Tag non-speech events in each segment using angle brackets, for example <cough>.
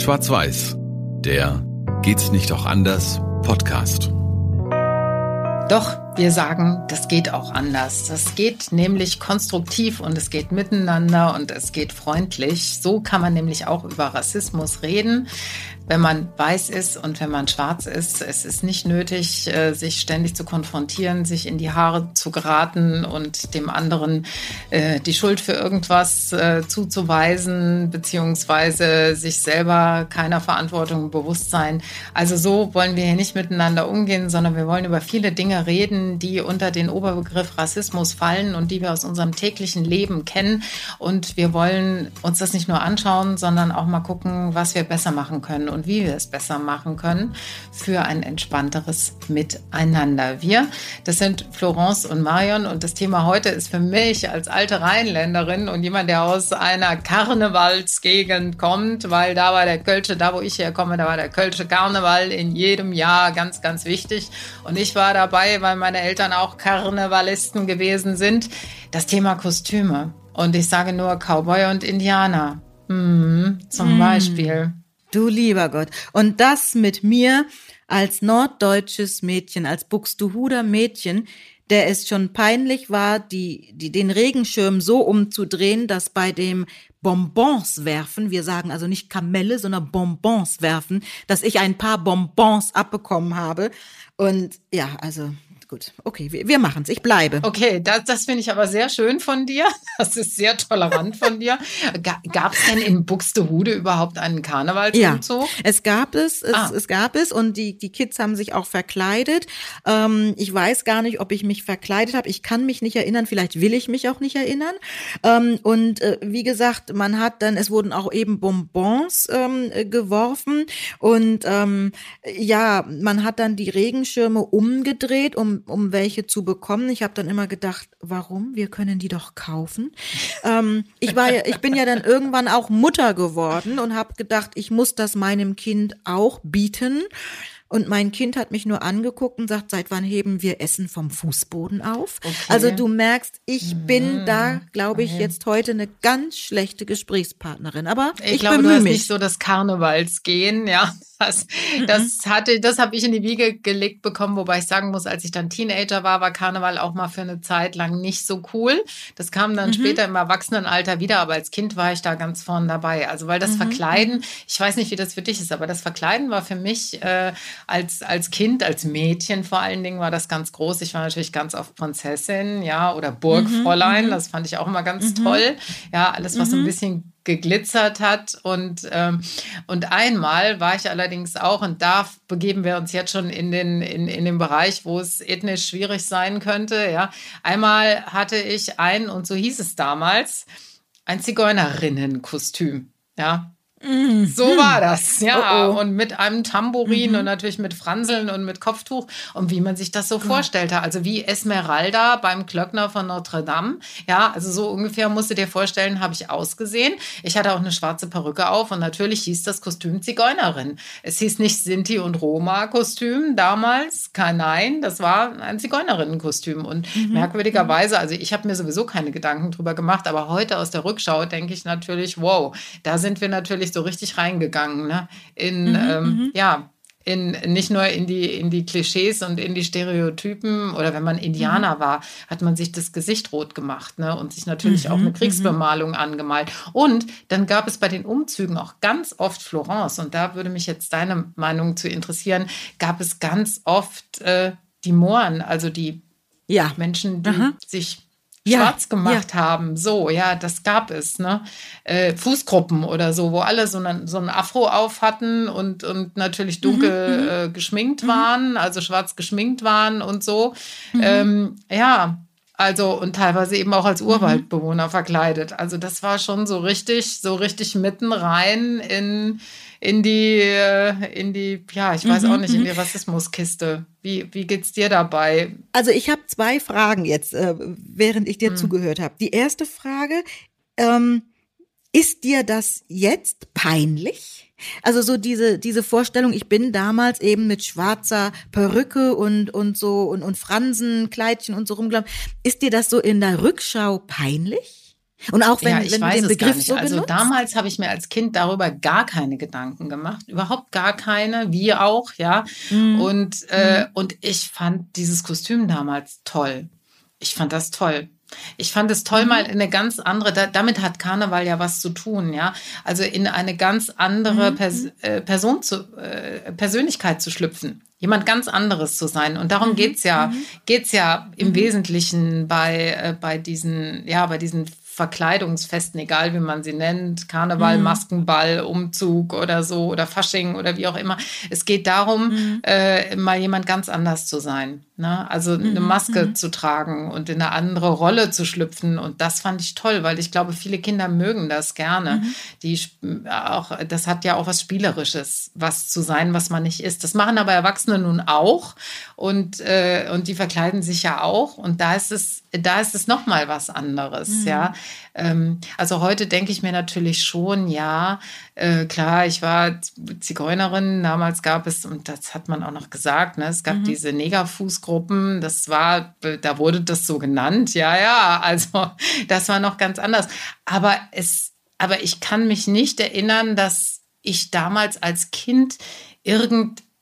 Schwarz-Weiß, der Geht's nicht auch anders Podcast. Doch, wir sagen, das geht auch anders. Das geht nämlich konstruktiv und es geht miteinander und es geht freundlich. So kann man nämlich auch über Rassismus reden wenn man weiß ist und wenn man schwarz ist. Es ist nicht nötig, äh, sich ständig zu konfrontieren, sich in die Haare zu geraten und dem anderen äh, die Schuld für irgendwas äh, zuzuweisen, beziehungsweise sich selber keiner Verantwortung bewusst sein. Also so wollen wir hier nicht miteinander umgehen, sondern wir wollen über viele Dinge reden, die unter den Oberbegriff Rassismus fallen und die wir aus unserem täglichen Leben kennen. Und wir wollen uns das nicht nur anschauen, sondern auch mal gucken, was wir besser machen können. Und und wie wir es besser machen können für ein entspannteres Miteinander. Wir, das sind Florence und Marion und das Thema heute ist für mich als alte Rheinländerin und jemand, der aus einer Karnevalsgegend kommt, weil da war der Kölsche, da wo ich herkomme, da war der Kölsche Karneval in jedem Jahr ganz, ganz wichtig. Und ich war dabei, weil meine Eltern auch Karnevalisten gewesen sind. Das Thema Kostüme. Und ich sage nur Cowboy und Indianer. Hm, zum mm. Beispiel. Du lieber Gott. Und das mit mir als norddeutsches Mädchen, als Buxtehuder Mädchen, der es schon peinlich war, die, die, den Regenschirm so umzudrehen, dass bei dem Bonbons werfen, wir sagen also nicht Kamelle, sondern Bonbons werfen, dass ich ein paar Bonbons abbekommen habe. Und ja, also gut. Okay, wir, wir machen es. Ich bleibe. Okay, das, das finde ich aber sehr schön von dir. <laughs> Das ist sehr tolerant von dir. Gab es denn in Buxtehude überhaupt einen Karnevalsumzug? Ja, es gab es. Es, ah. es gab es und die, die Kids haben sich auch verkleidet. Ähm, ich weiß gar nicht, ob ich mich verkleidet habe. Ich kann mich nicht erinnern. Vielleicht will ich mich auch nicht erinnern. Ähm, und äh, wie gesagt, man hat dann, es wurden auch eben Bonbons ähm, geworfen und ähm, ja, man hat dann die Regenschirme umgedreht, um um, welche zu bekommen. Ich habe dann immer gedacht, warum? Wir können die doch kaufen. ähm, ich war ja, ich bin ja dann irgendwann auch Mutter geworden und habe gedacht, ich muss das meinem Kind auch bieten. Und mein Kind hat mich nur angeguckt und sagt, seit wann heben wir Essen vom Fußboden auf? Okay. Also du merkst, ich mhm. bin da, glaube ich, okay. jetzt heute eine ganz schlechte Gesprächspartnerin. Aber ich, ich glaube, du hast mich. nicht so das Karnevalsgehen, ja. Das, <laughs> das mhm. hatte, das habe ich in die Wiege gelegt bekommen, wobei ich sagen muss, als ich dann Teenager war, war Karneval auch mal für eine Zeit lang nicht so cool. Das kam dann mhm. später im Erwachsenenalter wieder, aber als Kind war ich da ganz vorn dabei. Also weil das mhm. Verkleiden, ich weiß nicht, wie das für dich ist, aber das Verkleiden war für mich äh, als, als Kind, als Mädchen vor allen Dingen war das ganz groß. Ich war natürlich ganz oft Prinzessin, ja, oder Burgfräulein. Mhm. Das fand ich auch immer ganz mhm. toll. Ja, alles, was so ein bisschen geglitzert hat. Und, ähm, und einmal war ich allerdings auch, und da begeben wir uns jetzt schon in den, in, in den Bereich, wo es ethnisch schwierig sein könnte. Ja. Einmal hatte ich ein, und so hieß es damals, ein Zigeunerrinnenkostüm. Ja, Mhm. So war das, ja. Oh oh. Und mit einem Tambourin mhm. und natürlich mit Franseln und mit Kopftuch und wie man sich das so oh. vorstellte. Also wie Esmeralda beim Klöckner von Notre Dame. Ja, also so ungefähr musst du dir vorstellen, habe ich ausgesehen. Ich hatte auch eine schwarze Perücke auf und natürlich hieß das Kostüm Zigeunerin. Es hieß nicht Sinti und Roma Kostüm damals. Kein, nein, das war ein Zigeunerinnenkostüm. Und mhm. merkwürdigerweise, also ich habe mir sowieso keine Gedanken drüber gemacht, aber heute aus der Rückschau denke ich natürlich, wow, da sind wir natürlich wirklich so richtig reingegangen, ne? In, mhm, ähm, mhm. ja, in, nicht nur in die, in die Klischees und in die Stereotypen oder wenn man Indianer mhm. war, hat man sich das Gesicht rot gemacht ne? und sich natürlich mhm, auch eine mhm. Kriegsbemalung angemalt. Und dann gab es bei den Umzügen auch ganz oft Florence und da würde mich jetzt deine Meinung zu interessieren, gab es ganz oft äh, die Mohren, also die ja. Menschen, die sich ja, schwarz gemacht ja. haben. So, ja, das gab es, ne? Äh, Fußgruppen oder so, wo alle so einen, so einen Afro auf hatten und, und natürlich mhm, dunkel mhm, äh, geschminkt mhm. waren, also schwarz geschminkt waren und so. Mhm. Ähm, ja, also und teilweise eben auch als mhm. Urwaldbewohner verkleidet. Also das war schon so richtig, so richtig mitten rein in in die, äh, in die, ja, ich weiß mhm, auch nicht, in die mhm. Rassismuskiste. Wie, wie geht's dir dabei? Also ich habe zwei Fragen jetzt, äh, während ich dir mhm. zugehört habe. Die erste Frage, ähm, ist dir das jetzt peinlich? Also so diese, diese Vorstellung, ich bin damals eben mit schwarzer Perücke und, und so und, und Fransenkleidchen und so rumgelaufen. Ist dir das so in der Rückschau peinlich? Und auch wenn, ja, ich wenn weiß du den Begriff es so Also benutzt? damals habe ich mir als Kind darüber gar keine Gedanken gemacht, überhaupt gar keine, wie auch, ja. Mhm. Und äh, mhm. und ich fand dieses Kostüm damals toll. Ich fand das toll. Ich fand es toll, mhm. mal in eine ganz andere, da, damit hat Karneval ja was zu tun, ja. Also in eine ganz andere mhm. Pers äh, Person zu, äh, Persönlichkeit zu schlüpfen. Jemand ganz anderes zu sein. Und darum mhm. geht's ja, mhm. geht's ja im mhm. Wesentlichen bei, äh, bei diesen, ja, bei diesen Verkleidungsfesten, egal wie man sie nennt, Karneval, mhm. Maskenball, Umzug oder so oder Fasching oder wie auch immer. Es geht darum, mhm. äh, mal jemand ganz anders zu sein. Ne? Also mhm. eine Maske mhm. zu tragen und in eine andere Rolle zu schlüpfen. Und das fand ich toll, weil ich glaube, viele Kinder mögen das gerne. Mhm. Die auch, das hat ja auch was Spielerisches, was zu sein, was man nicht ist. Das machen aber Erwachsene nun auch und, äh, und die verkleiden sich ja auch. Und da ist es, da ist es nochmal was anderes, mhm. ja. Ähm, also heute denke ich mir natürlich schon, ja, äh, klar, ich war Zigeunerin, damals gab es, und das hat man auch noch gesagt, ne, es gab mhm. diese Negerfußgruppen, das war, da wurde das so genannt, ja, ja, also das war noch ganz anders. Aber es, aber ich kann mich nicht erinnern, dass ich damals als Kind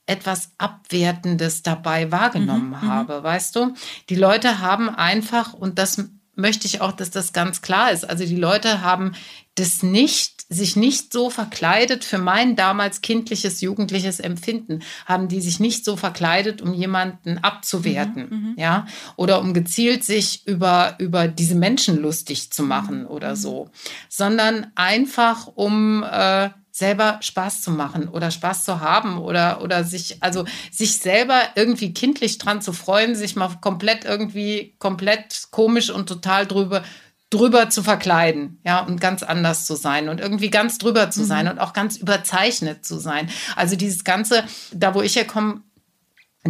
irgendetwas Abwertendes dabei wahrgenommen mhm, mhm. habe, weißt du? Die Leute haben einfach, und das möchte ich auch, dass das ganz klar ist. Also die Leute haben das nicht, sich nicht so verkleidet für mein damals kindliches, jugendliches Empfinden, haben die sich nicht so verkleidet, um jemanden abzuwerten, mhm, mhm. ja, oder um gezielt sich über, über diese Menschen lustig zu machen mhm. oder so, sondern einfach um, äh, selber Spaß zu machen oder Spaß zu haben oder, oder sich, also sich selber irgendwie kindlich dran zu freuen, sich mal komplett irgendwie komplett komisch und total drüber, drüber zu verkleiden, ja, und ganz anders zu sein und irgendwie ganz drüber zu sein mhm. und auch ganz überzeichnet zu sein. Also dieses ganze, da wo ich herkomme,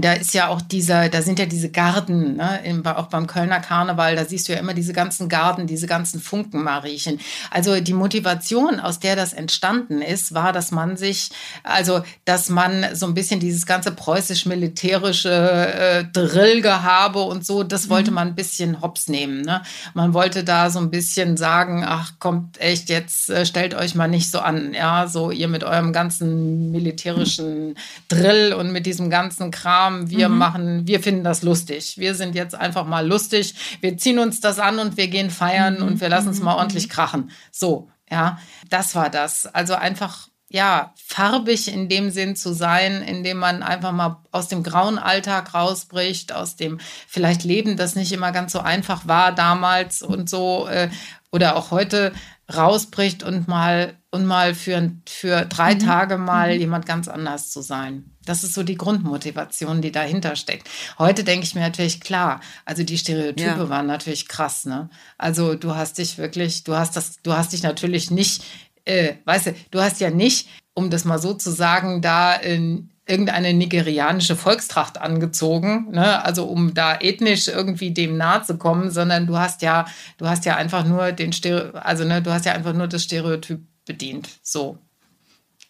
da ist ja auch dieser, da sind ja diese Garden, ne? auch beim Kölner Karneval, da siehst du ja immer diese ganzen Garden, diese ganzen Funkenmariechen. Also die Motivation, aus der das entstanden ist, war, dass man sich, also dass man so ein bisschen dieses ganze preußisch-militärische äh, Drillgehabe und so, das wollte mhm. man ein bisschen hops nehmen. Ne? Man wollte da so ein bisschen sagen, ach kommt echt, jetzt äh, stellt euch mal nicht so an, ja, so ihr mit eurem ganzen militärischen Drill und mit diesem ganzen Kram Kram, wir mhm. machen, wir finden das lustig. Wir sind jetzt einfach mal lustig. Wir ziehen uns das an und wir gehen feiern mhm. und wir lassen es mal mhm. ordentlich krachen. So, ja, das war das. Also einfach ja, farbig in dem Sinn zu sein, indem man einfach mal aus dem grauen Alltag rausbricht, aus dem vielleicht Leben, das nicht immer ganz so einfach war damals und so äh, oder auch heute rausbricht und mal und mal für, für drei mhm. Tage mal mhm. jemand ganz anders zu sein. Das ist so die Grundmotivation, die dahinter steckt. Heute denke ich mir natürlich klar, also die Stereotype ja. waren natürlich krass, ne? Also du hast dich wirklich, du hast das, du hast dich natürlich nicht, äh, weißt du, du hast ja nicht, um das mal so zu sagen, da in irgendeine nigerianische Volkstracht angezogen, ne? also um da ethnisch irgendwie dem nahe zu kommen, sondern du hast ja, du hast ja einfach nur den Stereo, also ne, du hast ja einfach nur das Stereotyp bedient. So.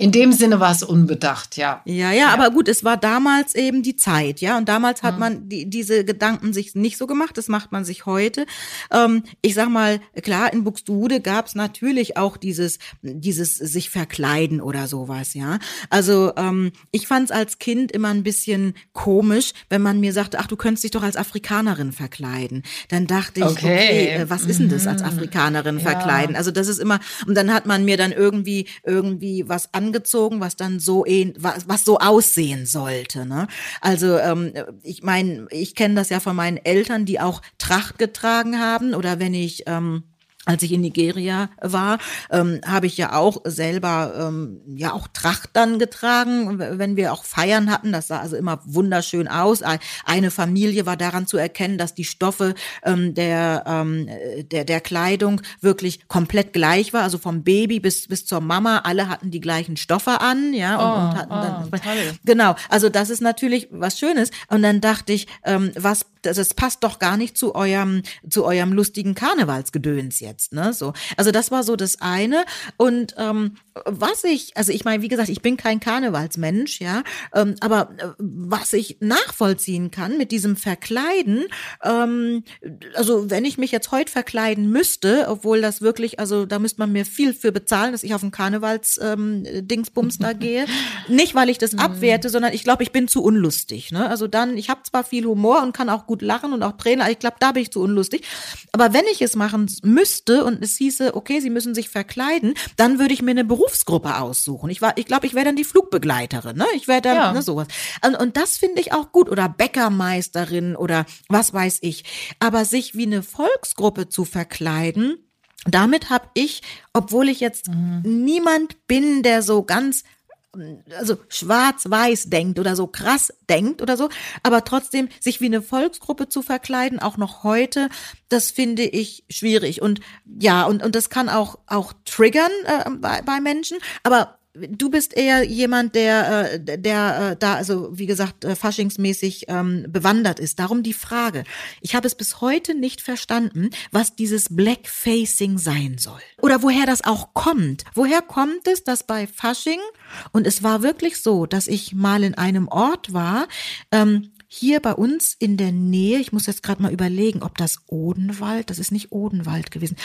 In dem Sinne war es unbedacht, ja. ja. Ja, aber gut, es war damals eben die Zeit, ja. Und damals hat mhm. man die, diese Gedanken sich nicht so gemacht, das macht man sich heute. Ähm, ich sag mal, klar, in Buxtehude gab es natürlich auch dieses, dieses sich verkleiden oder sowas, ja. Also ähm, ich fand es als Kind immer ein bisschen komisch, wenn man mir sagte, ach, du könntest dich doch als Afrikanerin verkleiden. Dann dachte ich, okay, okay äh, was ist denn das als mhm. Afrikanerin ja. verkleiden? Also das ist immer, und dann hat man mir dann irgendwie, irgendwie was an angezogen, was dann so was, was so aussehen sollte. Ne? Also ähm, ich meine, ich kenne das ja von meinen Eltern, die auch Tracht getragen haben oder wenn ich ähm, als ich in Nigeria war, ähm, habe ich ja auch selber ähm, ja auch Tracht dann getragen, wenn wir auch Feiern hatten. Das sah also immer wunderschön aus. Eine Familie war daran zu erkennen, dass die Stoffe ähm, der, ähm, der der Kleidung wirklich komplett gleich war. Also vom Baby bis bis zur Mama, alle hatten die gleichen Stoffe an, ja und, oh, und hatten oh, dann genau. Also das ist natürlich was Schönes. Und dann dachte ich, ähm, was das, das passt doch gar nicht zu eurem, zu eurem lustigen Karnevalsgedöns jetzt, ne? So. Also das war so das eine. Und ähm, was ich, also ich meine, wie gesagt, ich bin kein Karnevalsmensch, ja, ähm, aber äh, was ich nachvollziehen kann mit diesem Verkleiden, ähm, also wenn ich mich jetzt heute verkleiden müsste, obwohl das wirklich, also da müsste man mir viel für bezahlen, dass ich auf den Karnevals-Dingsbums ähm, da <laughs> gehe. Nicht, weil ich das mhm. abwerte, sondern ich glaube, ich bin zu unlustig. Ne? Also dann, ich habe zwar viel Humor und kann auch gut lachen und auch Tränen, aber ich glaube, da bin ich zu unlustig. Aber wenn ich es machen müsste und es hieße, okay, sie müssen sich verkleiden, dann würde ich mir eine Berufsgruppe aussuchen. Ich war, ich glaube, ich wäre dann die Flugbegleiterin, ne? Ich wäre dann ja. ne, sowas. Und, und das finde ich auch gut. Oder Bäckermeisterin oder was weiß ich. Aber sich wie eine Volksgruppe zu verkleiden, damit habe ich, obwohl ich jetzt mhm. niemand bin, der so ganz also schwarz-weiß denkt oder so krass denkt oder so, aber trotzdem sich wie eine Volksgruppe zu verkleiden, auch noch heute, das finde ich schwierig. Und ja, und, und das kann auch, auch triggern äh, bei, bei Menschen, aber du bist eher jemand, der, äh, der äh, da, also wie gesagt, äh, faschingsmäßig ähm, bewandert ist. Darum die Frage. Ich habe es bis heute nicht verstanden, was dieses Blackfacing sein soll. Oder woher das auch kommt. Woher kommt es, dass bei Fasching, und es war wirklich so, dass ich mal in einem Ort war, ähm, hier bei uns in der Nähe, ich muss jetzt gerade mal überlegen, ob das Odenwald, das ist nicht Odenwald gewesen,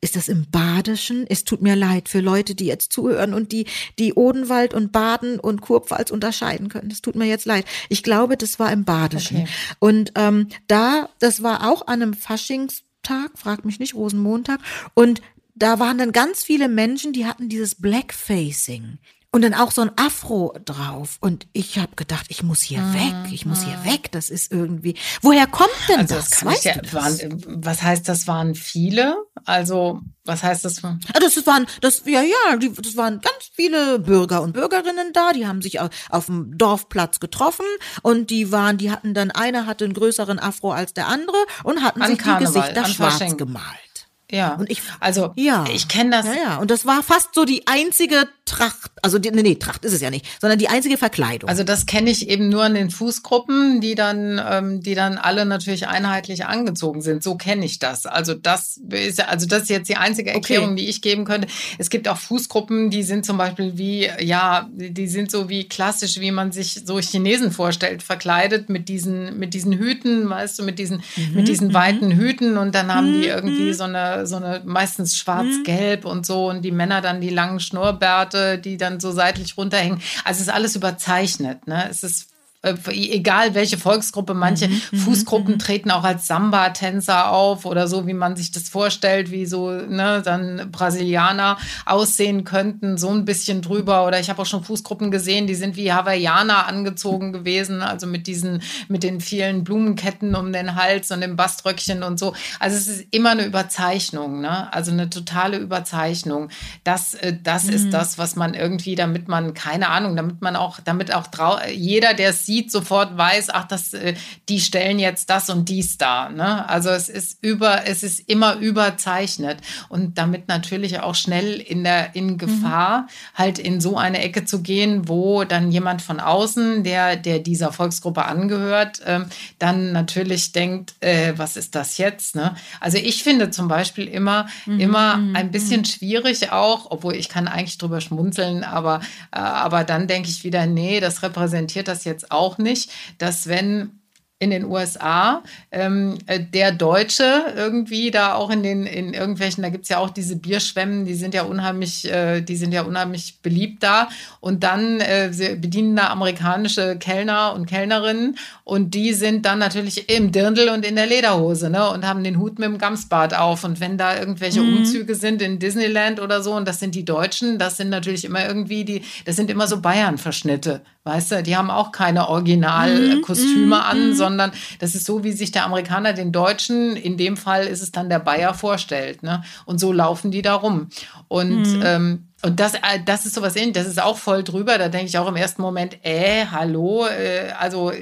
ist das im Badischen? Es tut mir leid für Leute, die jetzt zuhören und die, die Odenwald und Baden und Kurpfalz unterscheiden können. Das tut mir jetzt leid. Ich glaube, das war im Badischen. Okay. Und ähm, da, das war auch an einem Faschingstag, fragt mich nicht, Rosenmontag. Und da waren dann ganz viele Menschen, die hatten dieses Blackfacing. Und dann auch so ein Afro drauf. Und ich habe gedacht, ich muss hier mhm. weg, ich muss hier mhm. weg. Das ist irgendwie. Woher kommt denn also das? das weißt ja, waren, was heißt, das waren viele? Also, was heißt das? Ah, das waren, das, ja, ja, die, das waren ganz viele Bürger und Bürgerinnen da. Die haben sich auf, auf dem Dorfplatz getroffen und die waren, die hatten dann, einer hatte einen größeren Afro als der andere und hatten An sich Karneval, die Gesichter schwarz gemalt. Ja. Und ich, also, ja. ich kenne das. Ja, ja. Und das war fast so die einzige Tracht, also die, nee, Tracht ist es ja nicht, sondern die einzige Verkleidung. Also das kenne ich eben nur in den Fußgruppen, die dann, ähm, die dann alle natürlich einheitlich angezogen sind. So kenne ich das. Also das ist also das ist jetzt die einzige Erklärung, okay. die ich geben könnte. Es gibt auch Fußgruppen, die sind zum Beispiel wie, ja, die sind so wie klassisch, wie man sich so Chinesen vorstellt, verkleidet mit diesen, mit diesen Hüten, weißt du, mit diesen, mhm, mit diesen mhm. weiten Hüten und dann haben die mhm, irgendwie mhm. so eine, so eine meistens schwarz-gelb und so und die Männer dann die langen Schnurrbärte, die dann so seitlich runterhängen. Also es ist alles überzeichnet. Ne? Es ist äh, egal welche Volksgruppe, manche mhm, mhm, Fußgruppen mhm. treten auch als Samba-Tänzer auf oder so, wie man sich das vorstellt, wie so ne, dann Brasilianer aussehen könnten, so ein bisschen drüber. Oder ich habe auch schon Fußgruppen gesehen, die sind wie Hawaiianer angezogen gewesen, also mit diesen, mit den vielen Blumenketten um den Hals und dem Baströckchen und so. Also es ist immer eine Überzeichnung, ne? Also eine totale Überzeichnung. Das, äh, das mhm. ist das, was man irgendwie, damit man, keine Ahnung, damit man auch, damit auch jeder, der es sieht, sieht, sofort weiß, ach, das, äh, die stellen jetzt das und dies da. Ne? Also es ist über, es ist immer überzeichnet und damit natürlich auch schnell in der in mhm. Gefahr, mhm. halt in so eine Ecke zu gehen, wo dann jemand von außen, der, der dieser Volksgruppe angehört, äh, dann natürlich denkt, äh, was ist das jetzt? Ne? Also ich finde zum Beispiel immer, mhm. immer mhm. ein bisschen mhm. schwierig auch, obwohl ich kann eigentlich drüber schmunzeln, aber, äh, aber dann denke ich wieder, nee, das repräsentiert das jetzt auch auch nicht, dass wenn in den USA. Ähm, äh, der Deutsche irgendwie da auch in den in irgendwelchen, da gibt es ja auch diese Bierschwemmen, die sind ja unheimlich, äh, die sind ja unheimlich beliebt da. Und dann äh, bedienen da amerikanische Kellner und Kellnerinnen und die sind dann natürlich im Dirndl und in der Lederhose, ne? Und haben den Hut mit dem Gamsbart auf. Und wenn da irgendwelche mhm. Umzüge sind in Disneyland oder so, und das sind die Deutschen, das sind natürlich immer irgendwie die, das sind immer so Bayern-Verschnitte, weißt du? Die haben auch keine Originalkostüme mhm. an, mhm. sondern sondern das ist so, wie sich der Amerikaner den Deutschen, in dem Fall ist es dann der Bayer, vorstellt. Ne? Und so laufen die da rum. Und mhm. ähm, und das, äh, das ist sowas ähnliches, das ist auch voll drüber. Da denke ich auch im ersten Moment, äh, hallo, äh, also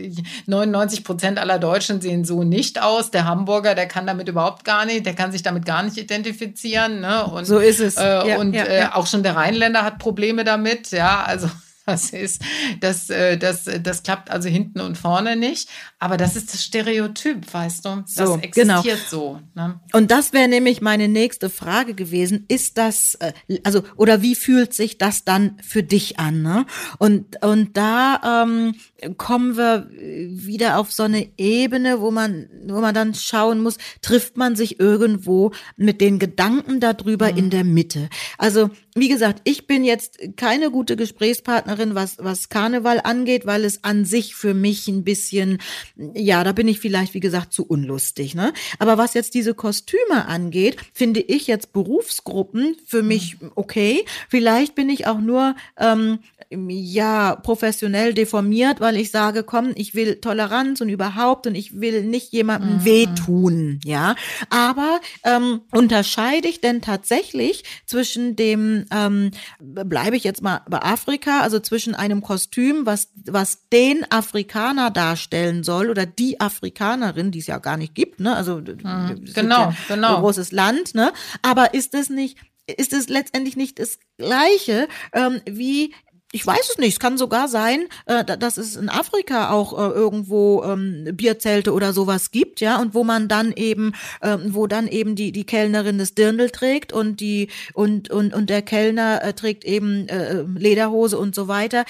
99 Prozent aller Deutschen sehen so nicht aus. Der Hamburger, der kann damit überhaupt gar nicht, der kann sich damit gar nicht identifizieren. Ne? Und, so ist es. Äh, ja, und ja, äh, ja. auch schon der Rheinländer hat Probleme damit. Ja, also <laughs> Das ist, das, äh, das, das klappt also hinten und vorne nicht. Aber das ist das Stereotyp, weißt du? Das so, existiert genau. so. Ne? Und das wäre nämlich meine nächste Frage gewesen. Ist das, äh, also, oder wie fühlt sich das dann für dich an? Ne? Und, und da ähm, kommen wir wieder auf so eine Ebene, wo man, wo man dann schauen muss, trifft man sich irgendwo mit den Gedanken darüber mhm. in der Mitte. Also wie gesagt, ich bin jetzt keine gute Gesprächspartnerin, was, was Karneval angeht, weil es an sich für mich ein bisschen, ja, da bin ich vielleicht, wie gesagt, zu unlustig. Ne? Aber was jetzt diese Kostüme angeht, finde ich jetzt Berufsgruppen für mich okay. Vielleicht bin ich auch nur ähm, ja professionell deformiert, weil ich sage, komm, ich will Toleranz und überhaupt und ich will nicht jemandem mhm. wehtun, ja. Aber ähm, unterscheide ich denn tatsächlich zwischen dem, ähm, bleibe ich jetzt mal bei Afrika, also zwischen einem Kostüm, was was den Afrikaner darstellen soll oder die Afrikanerin, die es ja gar nicht gibt, ne? Also mhm. genau, ja genau, ein großes Land, ne? Aber ist es nicht ist es letztendlich nicht das Gleiche ähm, wie ich weiß es nicht. Es kann sogar sein, äh, dass es in Afrika auch äh, irgendwo ähm, Bierzelte oder sowas gibt, ja, und wo man dann eben, äh, wo dann eben die die Kellnerin das Dirndl trägt und die und und und der Kellner äh, trägt eben äh, Lederhose und so weiter.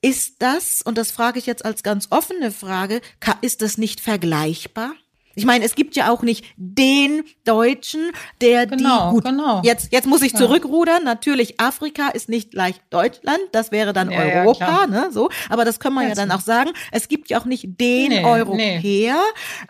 Ist das, und das frage ich jetzt als ganz offene Frage, ist das nicht vergleichbar? Ich meine, es gibt ja auch nicht den Deutschen, der genau, die gut. Genau. Jetzt jetzt muss ich zurückrudern. Natürlich, Afrika ist nicht gleich Deutschland. Das wäre dann ja, Europa, ja, ne? So, aber das können wir ja, ja dann auch sagen. Es gibt ja auch nicht den nee, Europäer,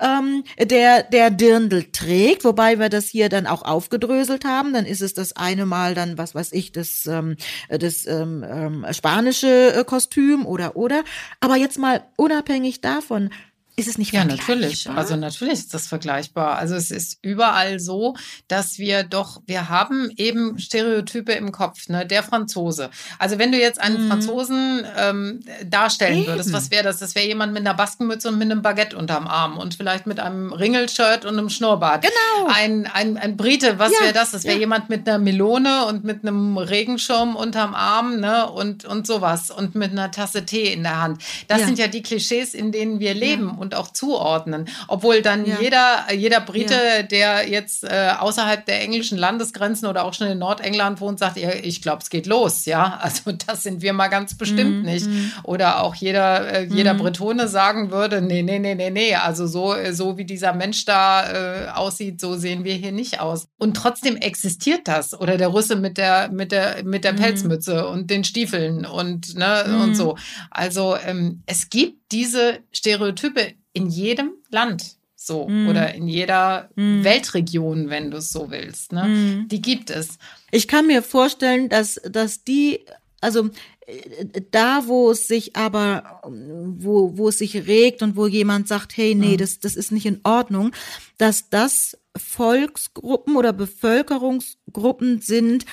nee. Ähm, der der Dirndl trägt, wobei wir das hier dann auch aufgedröselt haben. Dann ist es das eine Mal dann was weiß ich das ähm, das ähm, ähm, spanische äh, Kostüm oder oder. Aber jetzt mal unabhängig davon ist es nicht ja, vergleichbar? Ja, natürlich. Also natürlich ist das vergleichbar. Also es ist überall so, dass wir doch, wir haben eben Stereotype im Kopf, ne? Der Franzose. Also wenn du jetzt einen mhm. Franzosen ähm, darstellen eben. würdest, was wäre das? Das wäre jemand mit einer Baskenmütze und mit einem Baguette unterm Arm und vielleicht mit einem Ringelshirt und einem Schnurrbart. Genau. Ein, ein, ein Brite, was ja, wäre das? Das wäre ja. jemand mit einer Melone und mit einem Regenschirm unterm Arm, ne? Und, und sowas. Und mit einer Tasse Tee in der Hand. Das sind ja die Klischees, in denen wir leben. Und und auch zuordnen. Obwohl dann ja. jeder, jeder Brite, ja. der jetzt äh, außerhalb der englischen Landesgrenzen oder auch schon in Nordengland wohnt, sagt, ja, ich glaube, es geht los. Ja, <laughs> also das sind wir mal ganz bestimmt mhm. nicht. Mhm. Oder auch jeder, äh, jeder mhm. Bretone sagen würde, nee, nee, nee, nee, nee, also so, so wie dieser Mensch da äh, aussieht, so sehen wir hier nicht aus. Und trotzdem existiert das. Oder der Russe mit der, mit der, mit der mhm. Pelzmütze und den Stiefeln und, ne, und mhm. so. Also ähm, es gibt diese Stereotype in jedem Land so mm. oder in jeder mm. Weltregion, wenn du es so willst. Ne? Mm. Die gibt es. Ich kann mir vorstellen, dass, dass die, also äh, da, wo es sich aber, wo, wo es sich regt und wo jemand sagt, hey, nee, mhm. das, das ist nicht in Ordnung, dass das Volksgruppen oder Bevölkerungsgruppen sind,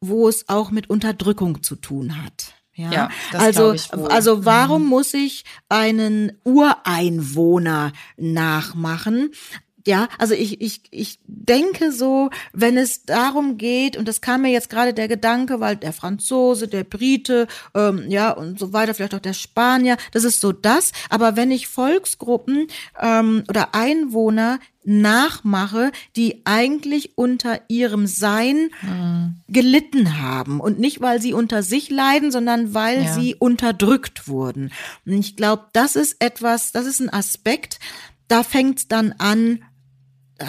wo es auch mit Unterdrückung zu tun hat. Ja, ja also, also warum mhm. muss ich einen Ureinwohner nachmachen? Ja, also ich, ich, ich denke so, wenn es darum geht, und das kam mir jetzt gerade der Gedanke, weil der Franzose, der Brite, ähm, ja, und so weiter, vielleicht auch der Spanier, das ist so das. Aber wenn ich Volksgruppen ähm, oder Einwohner nachmache, die eigentlich unter ihrem Sein mhm. gelitten haben. Und nicht, weil sie unter sich leiden, sondern weil ja. sie unterdrückt wurden. Und ich glaube, das ist etwas, das ist ein Aspekt, da fängt es dann an,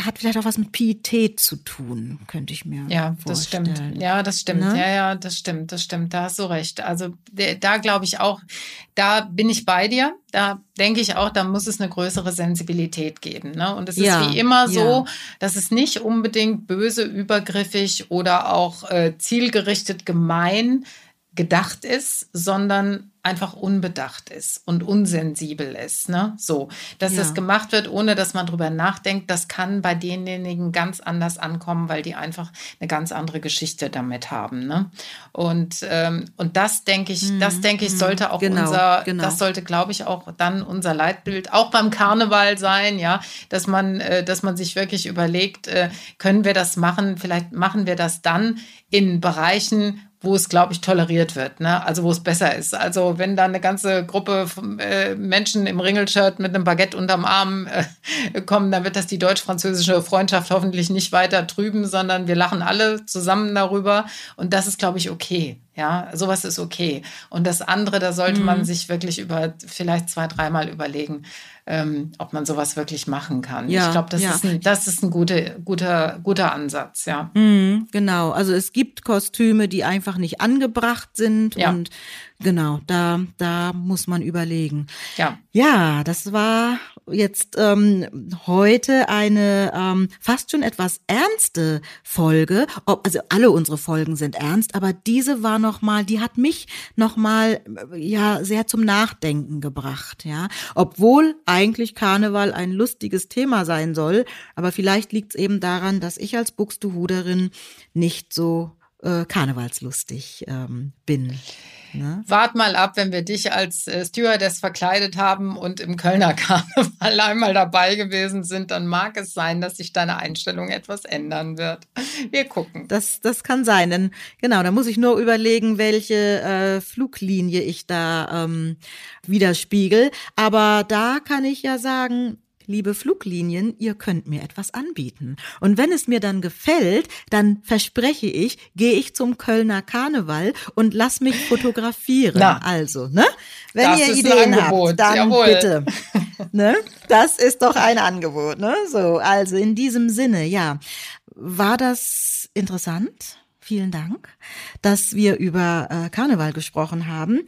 hat vielleicht auch was mit Pietät zu tun, könnte ich mir ja, vorstellen. Ja, das stimmt. Ja, das stimmt. Ne? Ja, ja, das stimmt. Das stimmt. Da hast du recht. Also da glaube ich auch, da bin ich bei dir. Da denke ich auch, da muss es eine größere Sensibilität geben. Ne? Und es ja, ist wie immer so, ja. dass es nicht unbedingt böse, übergriffig oder auch äh, zielgerichtet gemein gedacht ist, sondern einfach unbedacht ist und unsensibel ist. Ne? So, dass ja. das gemacht wird, ohne dass man drüber nachdenkt, das kann bei denjenigen ganz anders ankommen, weil die einfach eine ganz andere Geschichte damit haben. Ne? Und, ähm, und das denke ich, mhm. das denke ich, mhm. sollte auch genau, unser, genau. das sollte, glaube ich, auch dann unser Leitbild auch beim Karneval sein, ja, dass man, äh, dass man sich wirklich überlegt, äh, können wir das machen? Vielleicht machen wir das dann in Bereichen, wo es, glaube ich, toleriert wird, ne? also wo es besser ist. Also wenn da eine ganze Gruppe von, äh, Menschen im Ringelshirt mit einem Baguette unterm Arm äh, <laughs> kommen, dann wird das die deutsch-französische Freundschaft hoffentlich nicht weiter trüben, sondern wir lachen alle zusammen darüber und das ist, glaube ich, okay. Ja, sowas ist okay. Und das andere, da sollte mhm. man sich wirklich über vielleicht zwei, dreimal überlegen, ähm, ob man sowas wirklich machen kann. Ja, ich glaube, das, ja. ist ein, das ist ein gute, guter, guter Ansatz, ja. Mhm, genau. Also es gibt Kostüme, die einfach nicht angebracht sind ja. und genau, da, da muss man überlegen. Ja. Ja, das war jetzt ähm, heute eine ähm, fast schon etwas ernste Folge. Ob, also alle unsere Folgen sind ernst, aber diese war noch mal, die hat mich noch mal ja sehr zum Nachdenken gebracht. Ja, obwohl eigentlich Karneval ein lustiges Thema sein soll, aber vielleicht liegt es eben daran, dass ich als Buxtehuderin nicht so äh, karnevalslustig ähm, bin. Ne? Wart mal ab, wenn wir dich als äh, Stewardess verkleidet haben und im Kölner <laughs> Karneval einmal dabei gewesen sind, dann mag es sein, dass sich deine Einstellung etwas ändern wird. Wir gucken. Das, das kann sein. Denn genau, da muss ich nur überlegen, welche äh, Fluglinie ich da ähm, widerspiegel. Aber da kann ich ja sagen, liebe Fluglinien, ihr könnt mir etwas anbieten. Und wenn es mir dann gefällt, dann verspreche ich, gehe ich zum Kölner Karneval und lass mich fotografieren. Na, also, ne? Wenn ihr Ideen habt, dann Jawohl. bitte. <laughs> Ne? Das ist doch ein Angebot, ne? So, also in diesem Sinne, ja. War das interessant? Vielen Dank, dass wir über äh, Karneval gesprochen haben.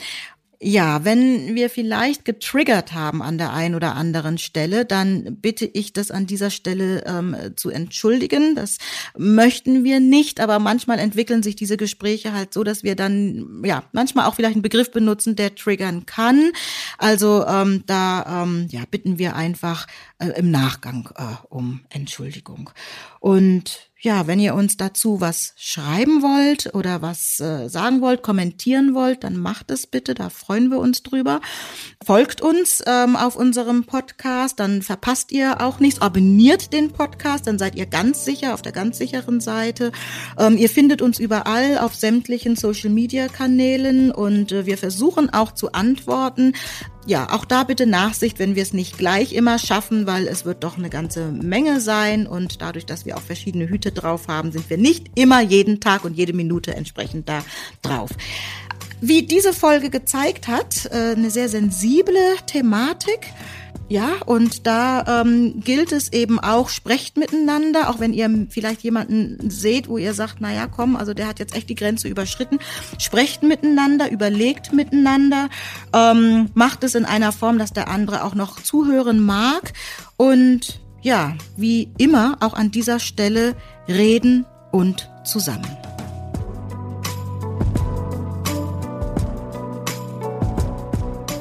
Ja, wenn wir vielleicht getriggert haben an der einen oder anderen Stelle, dann bitte ich das an dieser Stelle ähm, zu entschuldigen. Das möchten wir nicht, aber manchmal entwickeln sich diese Gespräche halt so, dass wir dann ja manchmal auch vielleicht einen Begriff benutzen, der triggern kann. Also ähm, da ähm, ja bitten wir einfach äh, im Nachgang äh, um Entschuldigung. Und ja, wenn ihr uns dazu was schreiben wollt oder was äh, sagen wollt, kommentieren wollt, dann macht es bitte, da freuen wir uns drüber. Folgt uns ähm, auf unserem Podcast, dann verpasst ihr auch nichts. Abonniert den Podcast, dann seid ihr ganz sicher auf der ganz sicheren Seite. Ähm, ihr findet uns überall auf sämtlichen Social-Media-Kanälen und äh, wir versuchen auch zu antworten ja, auch da bitte Nachsicht, wenn wir es nicht gleich immer schaffen, weil es wird doch eine ganze Menge sein und dadurch, dass wir auch verschiedene Hüte drauf haben, sind wir nicht immer jeden Tag und jede Minute entsprechend da drauf. Wie diese Folge gezeigt hat, äh, eine sehr sensible Thematik. Ja, und da ähm, gilt es eben auch, sprecht miteinander, auch wenn ihr vielleicht jemanden seht, wo ihr sagt, na ja, komm, also der hat jetzt echt die Grenze überschritten. Sprecht miteinander, überlegt miteinander, ähm, macht es in einer Form, dass der andere auch noch zuhören mag. Und ja, wie immer, auch an dieser Stelle reden und zusammen.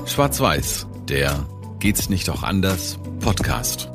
Schwarz-Weiß, der Geht's nicht auch anders? Podcast.